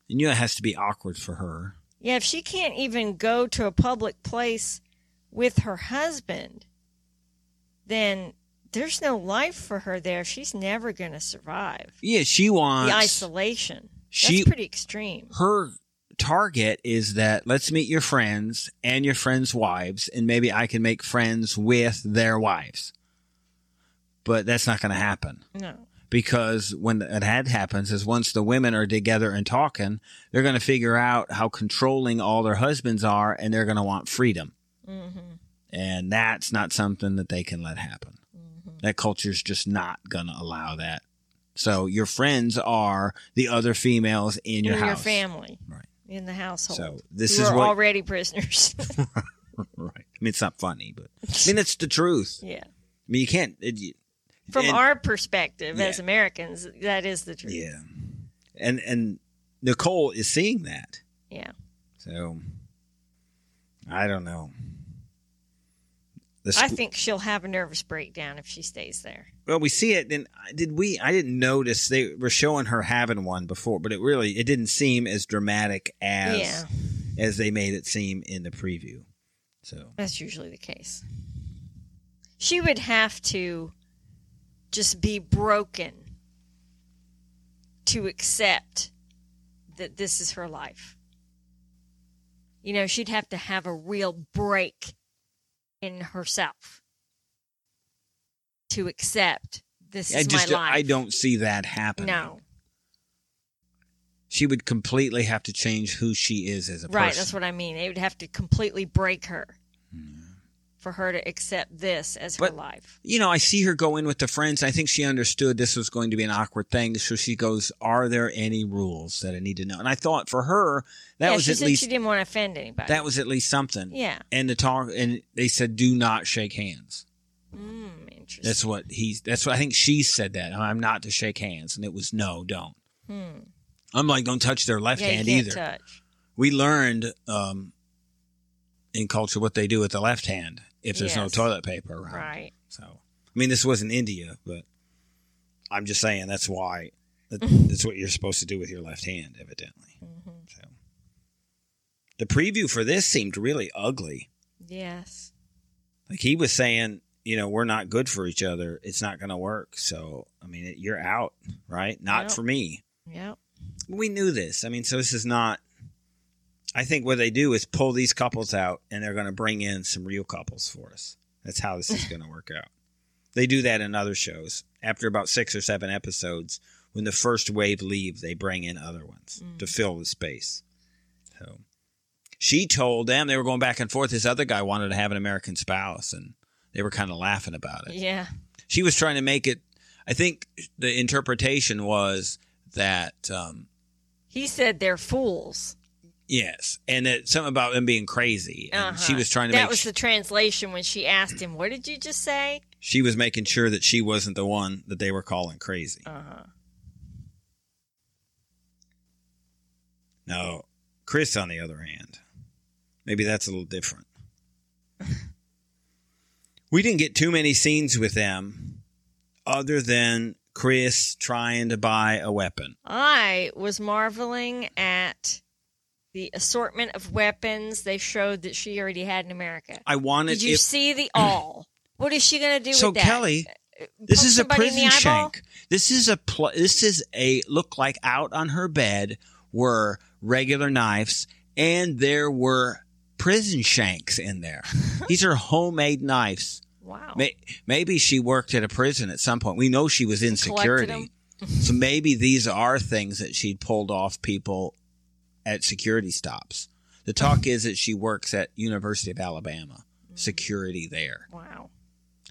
And you know it has to be awkward for her. Yeah, if she can't even go to a public place with her husband, then there's no life for her there. She's never going to survive. Yeah, she wants the isolation. she- That's pretty extreme. her target is that let's meet your friends and your friends' wives, and maybe I can make friends with their wives. But that's not going to happen No. because when it had happens is once the women are together and talking, they're going to figure out how controlling all their husbands are, and they're going to want freedom, hmm and that's not something that they can let happen. That culture's just not going to allow that. So your friends are the other females in your In house. your family. Right. In the household. So this who is what already prisoners. Right. I mean, it's not funny, but I mean, it's the truth. yeah. I mean, you can't. It, you- From and- our perspective Yeah. as Americans, that is the truth. yeah, and and Nicole is seeing that. Yeah. So I don't know. I think she'll have a nervous breakdown if she stays there. well, we see it, and did we? I didn't notice they were showing her having one before, but it really it didn't seem as dramatic as yeah. as they made it seem in the preview. So That's usually the case. She would have to just be broken to accept that this is her life. You know, she'd have to have a real break in herself to accept this I is just my life. I don't see that happening. No. She would completely have to change who she is as a person. Right, that's what I mean. It would have to completely break her hmm. For her to accept this as her But- life. you know, I see her go in with the friends. I think she understood this was going to be an awkward thing. So she goes, Are there any rules that I need to know? And I thought for her, that yeah, was at least she didn't want to offend anybody. that was at least something. yeah. And the talk and they said, Do not shake hands. Mm, interesting. That's what he's that's what I think she said that. I'm not to shake hands. And it was no, don't. Hmm. I'm like, don't touch their left yeah, hand either. touch. We learned um in culture what they do with the left hand if there's no toilet paper around. Right. So, I mean, this wasn't India, but I'm just saying that's why that, that's what you're supposed to do with your left hand, evidently. hmm So, the preview for this seemed really ugly. Yes. Like he was saying, you know, we're not good for each other. It's not going to work. So, I mean, you're out, right? Not Yep. for me. Yep. We knew this. I mean, so this is not. I think what they do is pull these couples out and they're going to bring in some real couples for us. That's how this is going to work out. They do that in other shows. After about six or seven episodes, when the first wave leave, they bring in other ones to fill the space. So she told them they were going back and forth. This other guy wanted to have an American spouse, and they were kind of laughing about it Yeah. she was trying to make it i think the interpretation was that um He said they're fools. Yes and that something about them being crazy and she Uh-huh. was trying to That make was the translation when she asked him, "What did you just say?" she was making sure that she wasn't the one that they were calling crazy Uh huh. now chris on the other hand maybe that's a little different we didn't get too many scenes with them other than chris trying to buy a weapon I was marveling at the assortment of weapons they showed that she already had in America. i wanted Did you if- see the all? What is she going to do so with that? kelly uh, This is a somebody in the prison shank. This is a pl- this is a look like out on her bed were regular knives and there were prison shanks in there. These are homemade knives. Wow. May- Maybe she worked at a prison at some point. We know she was in security. so maybe these are things that she'd pulled off people at security stops. The talk is that she works at University of Alabama, security there, Wow.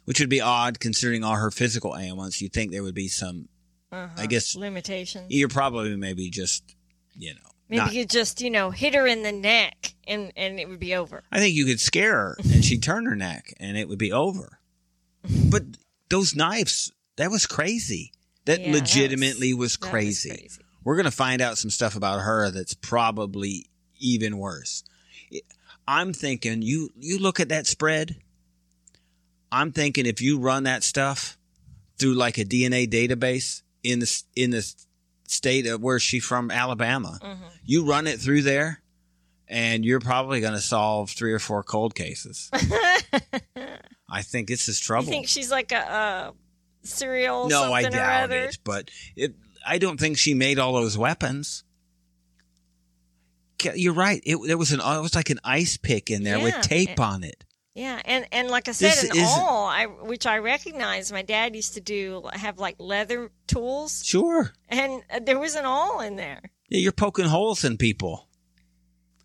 which would be odd considering all her physical ailments. You'd think there would be some. Uh-huh. I guess- limitations. You're probably maybe just, you know, Maybe not- you just, you know, hit her in the neck and and it would be over. I think you could scare her and she'd turn her neck and it would be over. But those knives, that was crazy. That Yeah, that was- legitimately was, That was crazy. We're going to find out some stuff about her that's probably even worse. I'm thinking you you look at that spread. I'm thinking if you run that stuff through like a DNA database in the in the state of where she's from, Alabama, Mhm. you run it through there, and you're probably going to solve three or four cold cases. I think this is You trouble. think she's like a, a serial no, I doubt other? it. But it, I don't think she made all those weapons. You're right. It there was an it was like an ice pick in there with tape and- on it. Yeah, and and like I said, This awl, I which I recognize. My dad used to do have like leather tools, Sure. and uh, there was an awl in there. Yeah, you're poking holes in people.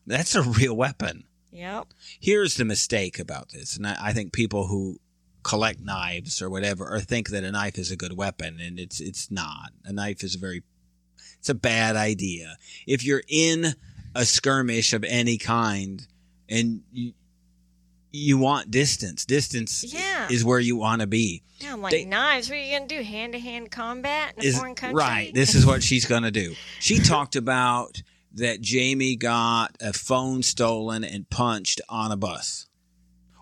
That's a real weapon. Yep. Here's the mistake about this, and I, I think people who collect knives or whatever or think that a knife is a good weapon, and it's it's not. A knife is a very it's a bad idea. If you're in a skirmish of any kind and you you want distance, distance Yeah. is where you want to be. Yeah, I'm like They- knives. What are you gonna do? Hand to hand combat in a Is foreign country? right. This is what she's going to do. She talked about that Jamie got a phone stolen and punched on a bus.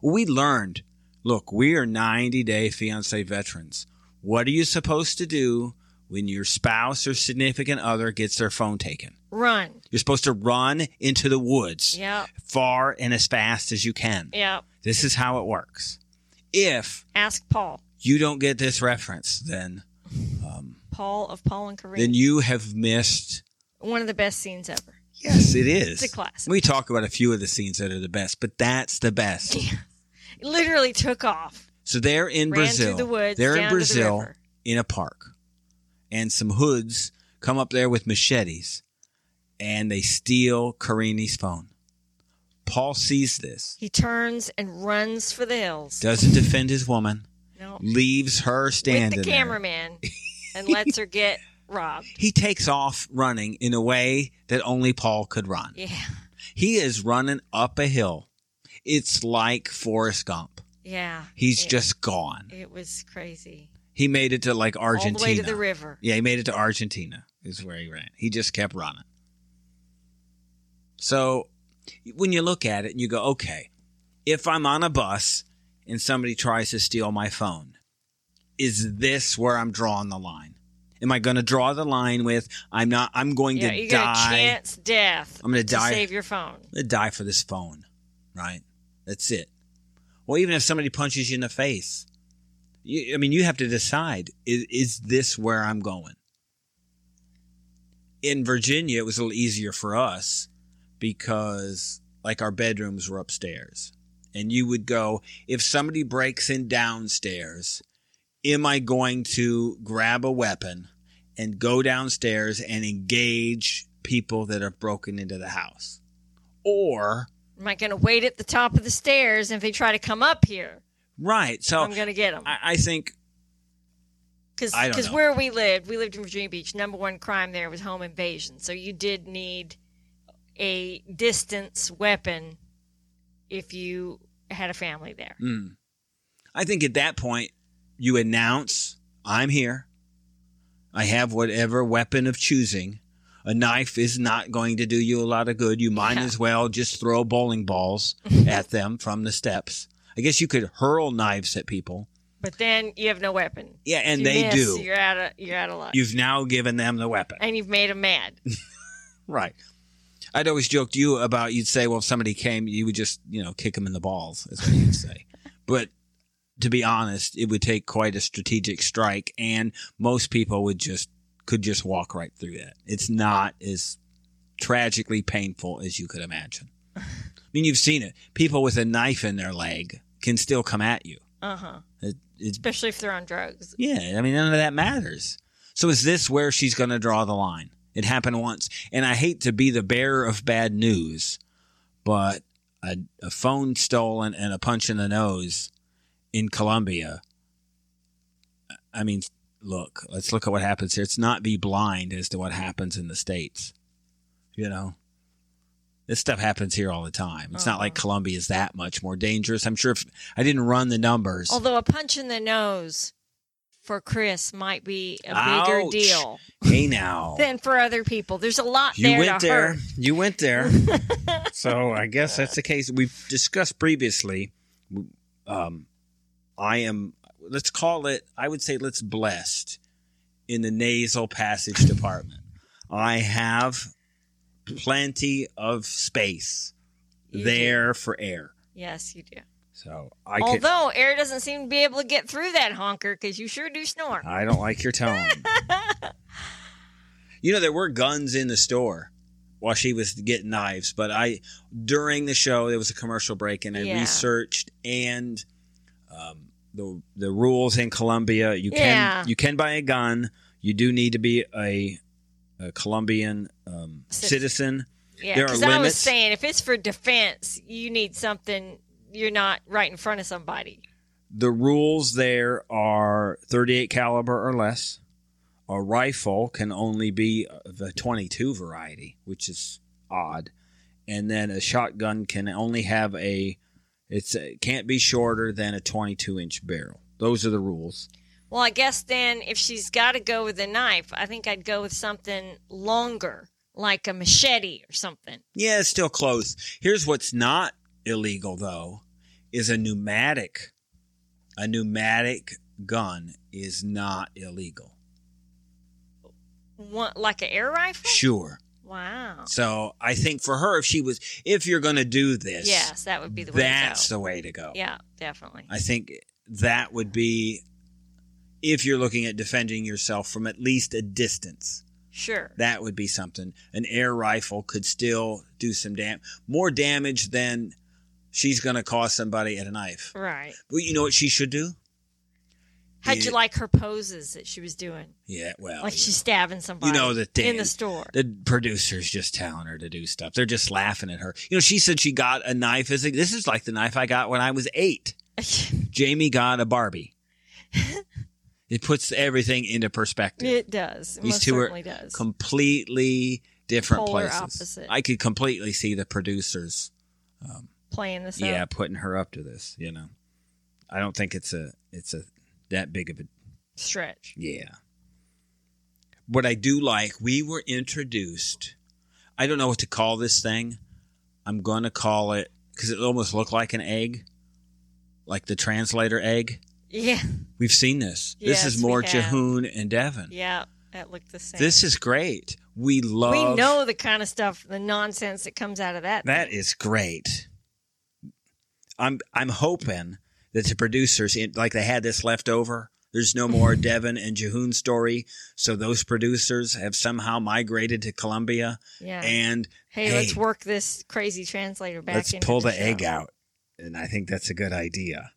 We learned. Look, we are 90 day fiance veterans. What are you supposed to do when your spouse or significant other gets their phone taken? run. You're supposed to run into the woods Yep. far and as fast as you can. Yep. This is how it works. If Ask Paul. you don't get this reference, then um, Paul of Paul and Karine. then you have missed One of the best scenes ever. Yes, it is. It's a classic. We talk about a few of the scenes that are the best, but that's the best. It literally took off. So they're in Ran Brazil. the woods, they're in the Brazil river. in a park. And some hoods come up there with machetes and they steal Karine's phone. Paul sees this, He turns and runs for the hills. doesn't defend his woman, no, leaves her standing. with the cameraman, and lets her get robbed. He takes off running in a way that only Paul could run. Yeah, He is running up a hill. It's like Forrest Gump. yeah. He's It- just gone. It was crazy. He made it to like Argentina. All the way to the river. Yeah, he made it to Argentina. Is where he ran. He just kept running. So when you look at it and you go, okay, if I'm on a bus and somebody tries to steal my phone, is this where I'm drawing the line? Am I going to draw the line with I'm not? I'm going Yeah, to die. chance death. I'm gonna to die. save your phone. I'm gonna die for this phone, right? That's it. Well, even if somebody punches you in the face, you, I mean, you have to decide: is, is this where I'm going? In Virginia, it was a little easier for us because, like, our bedrooms were upstairs, and you would go if somebody breaks in downstairs. Am I going to grab a weapon and go downstairs and engage people that have broken into the house? Or, Am I going to wait at the top of the stairs? And if they try to come up here, right. So I'm going to get them. I, I think, Because where we lived, we lived in Virginia Beach. Number one crime there was home invasion. So you did need a distance weapon if you had a family there. mm, I think at that point, you announce, I'm here. I have whatever weapon of choosing. A knife is not going to do you a lot of good. You might Yeah. as well just throw bowling balls at them from the steps. I guess you could hurl knives at people. But then you have no weapon. Yeah, and you they miss, do. You're out of you're out of luck. You've now given them the weapon. and you've made them mad. Right. I'd always joked you about you'd say, well, if somebody came, you would just, you know, kick them in the balls, is what you'd say. But to be honest, it would take quite a strategic strike, and most people would just could just walk right through that. It's not as tragically painful as you could imagine. I mean, you've seen it. People with a knife in their leg can still come at you. Uh huh. It, Especially if they're on drugs. yeah, I mean, none of that matters. So is this where she's going to draw the line? It happened once. And I hate to be the bearer of bad news, but a, a phone stolen and a punch in the nose in Colombia. I mean, look, let's look at what happens here. It's not be blind as to what happens in the States. You know? This stuff happens here all the time. It's not like Colombia is that much more dangerous. I'm sure if I didn't run the numbers. Although a punch in the nose for Chris might be a bigger Ouch. deal hey now. than for other people. There's a lot there. You there went to there. hurt. You went there. so I guess that's the case. We've discussed previously. Um, I am. Let's call it. I would say let's blessed in the nasal passage department. I have plenty of space You there for air. Yes, you do. So I. Although air doesn't seem to be able to get through that honker because you sure do snore. I don't like your tone. you know, there were guns in the store while she was getting knives, but I, during the show, there was a commercial break and I Yeah. researched and um, the the rules in Colombia. You Yeah. can you can buy a gun. You do need to be a, a Colombian um, Citizen. Yeah, There are because I was saying if it's for defense, you need something you're not right in front of somebody. The rules there are 38 caliber or less. A rifle can only be the 22 variety, which is odd. And then a shotgun can only have a it's it can't be shorter than a 22 inch barrel. Those are the rules. Well, I guess then if she's got to go with a knife, I think I'd go with something longer, like a machete or something. Yeah, it's still close. Here's what's not illegal though is a pneumatic a pneumatic gun is not illegal. One, like an air rifle? Sure. Wow. So I think for her, if she was, if you're going to do this, Yes, that would be the way that's to go. the way to go. Yeah, definitely. I think that would be if you're looking at defending yourself from at least a distance. Sure. That would be something. An air rifle could still do some dam more damage than she's going to cause somebody at a knife. Right. Well, you know what she should do? How'd you like her poses that she was doing? Yeah, well, Like she's stabbing somebody. you know that thing in the store. The producers just telling her to do stuff. They're just laughing at her. You know, she said she got a knife. As a, this is like the knife I got when I was eight. Jamie got a Barbie. it puts everything into perspective. it does. It These two are does. completely different Polar places. opposite. I could completely see the producers, um, Playing this yeah, up. putting her up to this. You know, I don't think it's a it's a that big of a Stretch. yeah. What I do like, we were introduced. I don't know what to call this thing. I'm going to call it because it almost looked like an egg, like the translator egg. Yeah. We've seen this. this is more have. Jihoon and Deavan. Yeah. That looked the same. This is great. We love. we know the kind of stuff, the nonsense that comes out of that. that is great. I'm I'm hoping that the producers, like they had this left over. There's no more Deavan and Jihoon story, so those producers have somehow migrated to Colombia, yeah. and hey, hey, let's work this crazy translator back. let's pull the, the, egg out. And I think that's a good idea.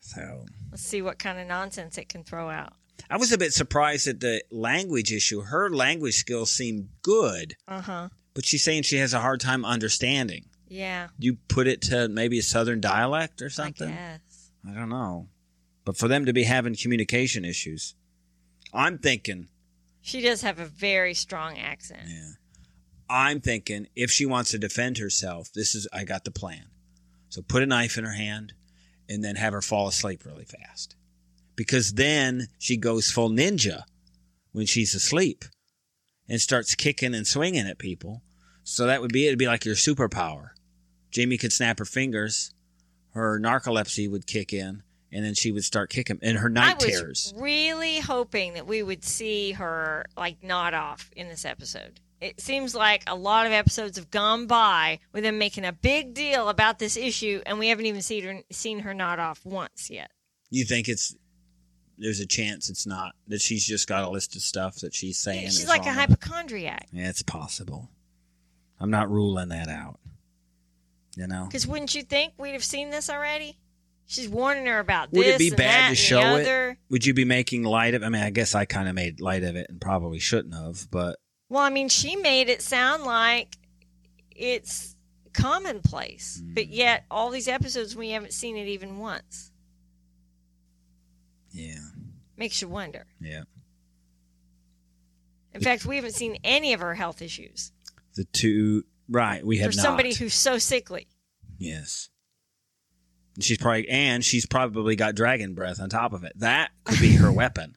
So Let's see what kind of nonsense it can throw out. I was a bit surprised at the language issue. Her language skills seemed good, Uh huh. but she's saying she has a hard time understanding. Yeah. You put it to maybe a southern dialect or something? I guess. I don't know. But for them to be having communication issues, I'm thinking, She does have a very strong accent. yeah, I'm thinking if she wants to defend herself, this is, I got the plan. So put a knife in her hand and then have her fall asleep really fast. Because then she goes full ninja when she's asleep and starts kicking and swinging at people. So that would be, it'd be like your superpower. Jamie could snap her fingers, her narcolepsy would kick in, and then she would start kicking, in her I night was terrors. really hoping that we would see her like nod off in this episode. It seems like a lot of episodes have gone by with them making a big deal about this issue, and we haven't even seen her seen her nod off once yet. You think it's there's a chance it's not that she's just got a list of stuff that she's saying. She's like a hypochondriac. Yeah, it's possible. I'm not ruling that out. You know, Because wouldn't you think we'd have seen this already? She's warning her about Would it be bad to show it? would you be making light of? I mean, I guess I kind of made light of it and probably shouldn't have, but Well, I mean, she made it sound like it's commonplace, but Mm. yet all these episodes we haven't seen it even once. yeah, Makes you wonder. yeah. In fact, we haven't seen any of her health issues The two, right? We for have not. somebody who's so sickly. Yes. She's probably and she's probably got dragon breath on top of it. That could be her weapon.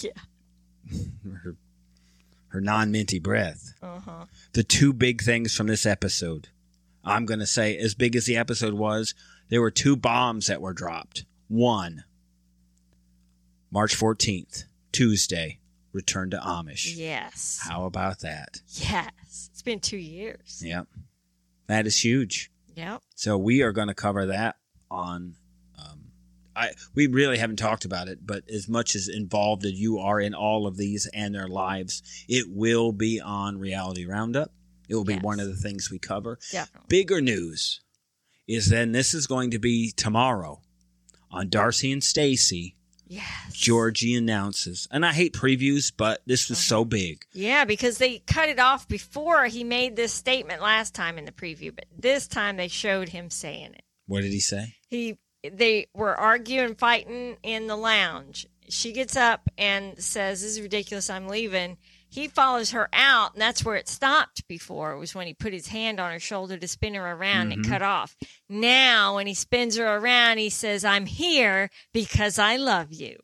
Yeah. Her her non-minty breath. Uh huh. The two big things from this episode. I'm going to say as big as the episode was, there were two bombs that were dropped. One March 14th, Tuesday, return to Amish. Yes. How about that? Yes. It's been two years. Yep. That is huge. Yep. So we are going to cover that on. Um, I we really haven't talked about it, but as much as involved as you are in all of these and their lives, it will be on Reality Roundup. It will be Yes. one of the things we cover. Definitely. Bigger news is then this is going to be tomorrow on Darcey and Stacey. Yes. Georgi announces, and I hate previews, but this was so uh-huh. big. Yeah, because they cut it off before he made this statement last time in the preview, but this time they showed him saying it. What did he say? He they were arguing, fighting in the lounge. She gets up and says, "This is ridiculous. I'm leaving." He follows her out, and that's where it stopped. Before it was when he put his hand on her shoulder to spin her around and Mhm. it cut off. Now, when he spins her around, he says, "I'm here because I love you."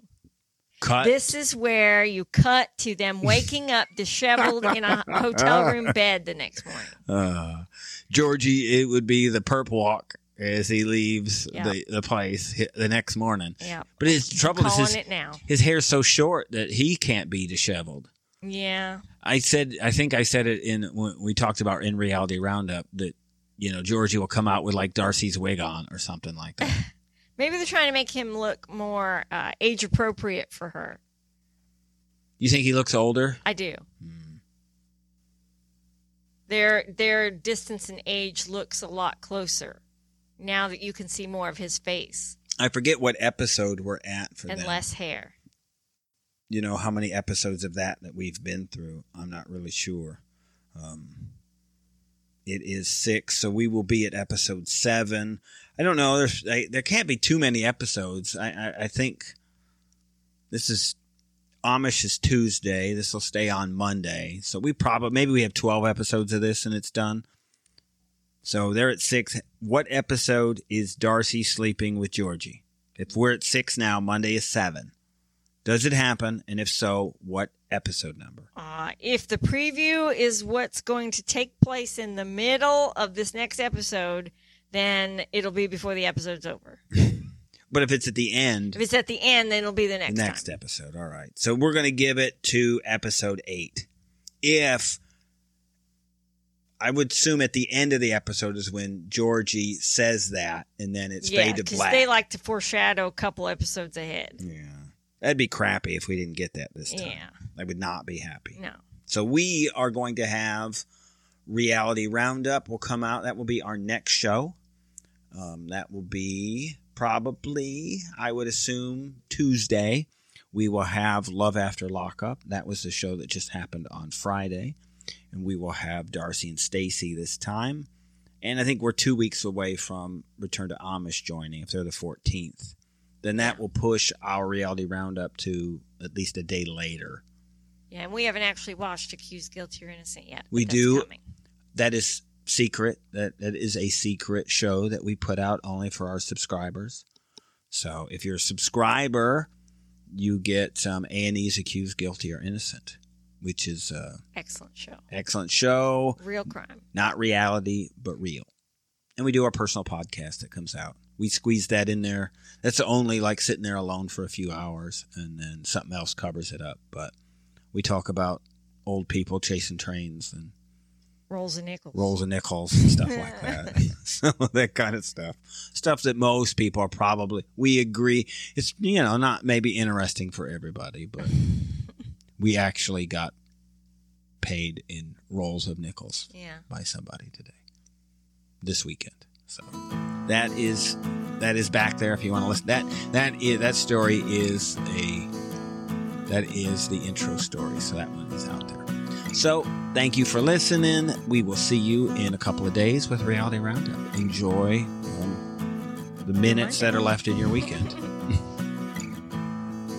Cut. This is where you cut to them waking up disheveled in a hotel room bed the next morning. Uh, Georgi, it would be the perp walk as he leaves Yeah. the, the place the next morning. Yeah, But his trouble is his, his hair's so short that he can't be disheveled. Yeah, I said, I think I said it in when we talked about in reality roundup that you know Georgi will come out with like Darcey's wig on or something like that. maybe they're trying to make him look more uh, age appropriate for her. you think he looks older? I do. Hmm. Their their distance in age looks a lot closer now that you can see more of his face I forget what episode we're at for and them. less hair. You know how many episodes of that that we've been through i'm not really sure. Um, it is six so we will be at episode seven. I don't know there's I, there can't be too many episodes. I, I i think this is amish is tuesday this will stay on monday. So we probably maybe we have 12 episodes of this and it's done. So they're at six. What episode is darcey sleeping with georgi? If we're at six now monday is seven does it happen? And if so, what episode number? Uh, if the preview is what's going to take place in the middle of this next episode, then it'll be before the episode's over. But if it's at the end, If it's at the end, then it'll be the next, next time. episode. All right. So we're going to give it to episode eight. If I would assume at the end of the episode is when Georgi says that, and then it's yeah, fade to black. they like to foreshadow a couple episodes ahead. yeah, that'd be crappy if we didn't get that this time. Yeah, I would not be happy. no. So we are going to have reality roundup will come out. That will be our next show. Um, that will be probably, I would assume, Tuesday. We will have Love After Lockup. That was the show that just happened on Friday. And we will have Darcey and Stacey this time. And I think we're two weeks away from Return to Amish joining, if they're the 14th. Then that will push our reality roundup to at least a day later. Yeah, and we haven't actually watched Accused Guilty or Innocent yet. We do. coming. that is secret. That that is a secret show that we put out only for our subscribers. So if you're a subscriber, you get um, A and E's accused guilty or innocent, which is a Excellent show. excellent show. Real crime. Not reality, but real. And we do our personal podcast that comes out. We squeeze that in there. That's only like sitting there alone for a few hours, and then something else covers it up. But we talk about old people chasing trains and Rolls of nickels. rolls of nickels and stuff like that. That kind of stuff. Stuff that most people are probably, we agree, it's, you know, not maybe interesting for everybody, but we actually got paid in rolls of nickels Yeah. by somebody today, this weekend. So that is, that is back there if you want to listen. That, that is, that story is a, that is the intro story. So that one is out there. So, thank you for listening. We will see you in a couple of days with Reality Roundup. Enjoy um, the minutes that are left in your weekend.